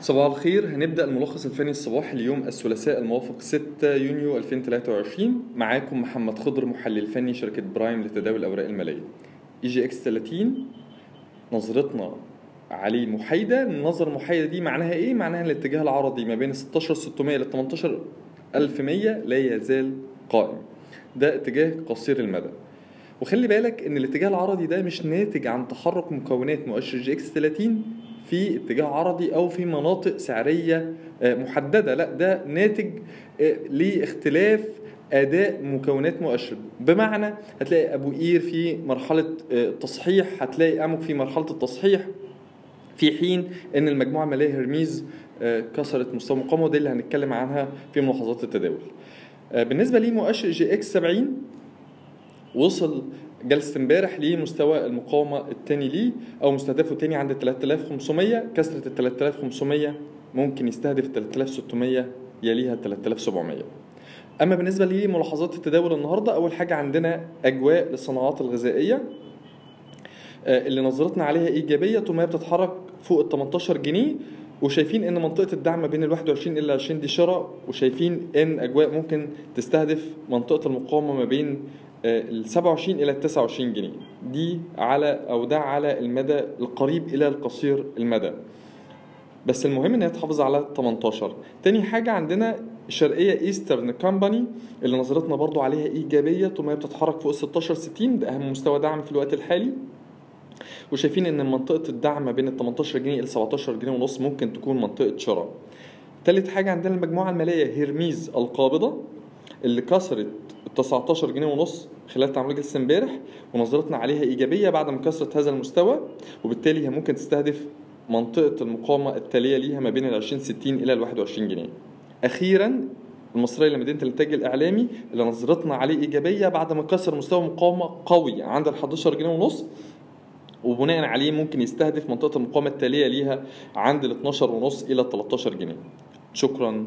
صباح الخير. هنبدأ الملخص الفني الصباحي اليوم الثلاثاء الموافق 6 يونيو 2023 معاكم محمد خضر محلل فني شركة برايم لتداول الأوراق المالية. EGX 30 نظرتنا عليه محايدة. النظرة المحايدة دي معناها إيه؟ معناها الاتجاه العرضي ما بين 16600 ل 18100 لا يزال قائم. ده اتجاه قصير المدى. وخلي بالك إن الاتجاه العرضي ده مش ناتج عن تحرك مكونات مؤشر EGX 30 في اتجاه عرضي أو في مناطق سعرية آه، محددة. لا ده ناتج آه، لاختلاف أداء مكونات مؤشر. بمعنى هتلاقي أبو قير في مرحلة آه، تصحيح هتلاقي أمك في مرحلة التصحيح في حين إن المجموعة الماليه هرميز كسرت مستوى مقاومة ودي اللي هنتكلم عنها في ملاحظات التداول. بالنسبة لمؤشر جي إكس 70 وصل جلسة امبارح لمستوى المقاومة الثاني ليه أو مستهدفه الثاني عند 3500 كسرة ال 3500 ممكن يستهدف 3600 يليها 3700 أما بالنسبة لملاحظات التداول النهاردة أول حاجة عندنا أجواء للصناعات الغذائية آه، اللي نظرتنا عليها إيجابية طول هي بتتحرك فوق ال 18 جنيه وشايفين إن منطقة الدعم بين ال 21 إلى 20 دي شراء وشايفين إن أجواء ممكن تستهدف منطقة المقاومة ما بين ال 27 إلى 29 جنيه. دي على أو ده على المدى القريب إلى القصير المدى. بس المهم إن هي تحافظ على 18 تاني حاجة عندنا الشرقيه Eastern Company اللي نظرتنا برضو عليها إيجابية طول ما هي بتتحرك فوق 16 60 ده أهم مستوى دعم في الوقت الحالي. وشايفين إن منطقة الدعم ما بين ال 18 جنيه إلى 17 جنيه ونص ممكن تكون منطقة شراء. تالت حاجة عندنا المجموعة المالية هيرميز القابضة اللي كسرت 19 جنيه ونص خلال تعامل جلسة امبارح ونظرتنا عليها إيجابية بعد ما كسرت هذا المستوى وبالتالي هي ممكن تستهدف منطقة المقاومة التالية ليها ما بين ال 20 60 إلى ال 21 جنيه. أخيرا المصرية لمدينة الإنتاج الإعلامي اللي نظرتنا عليه إيجابية بعد ما كسر مستوى مقاومة قوي عند ال 11 جنيه ونص وبناء عليه ممكن يستهدف منطقة المقاومة التالية ليها عند ال 12 ونص إلى 13 جنيه. شكرا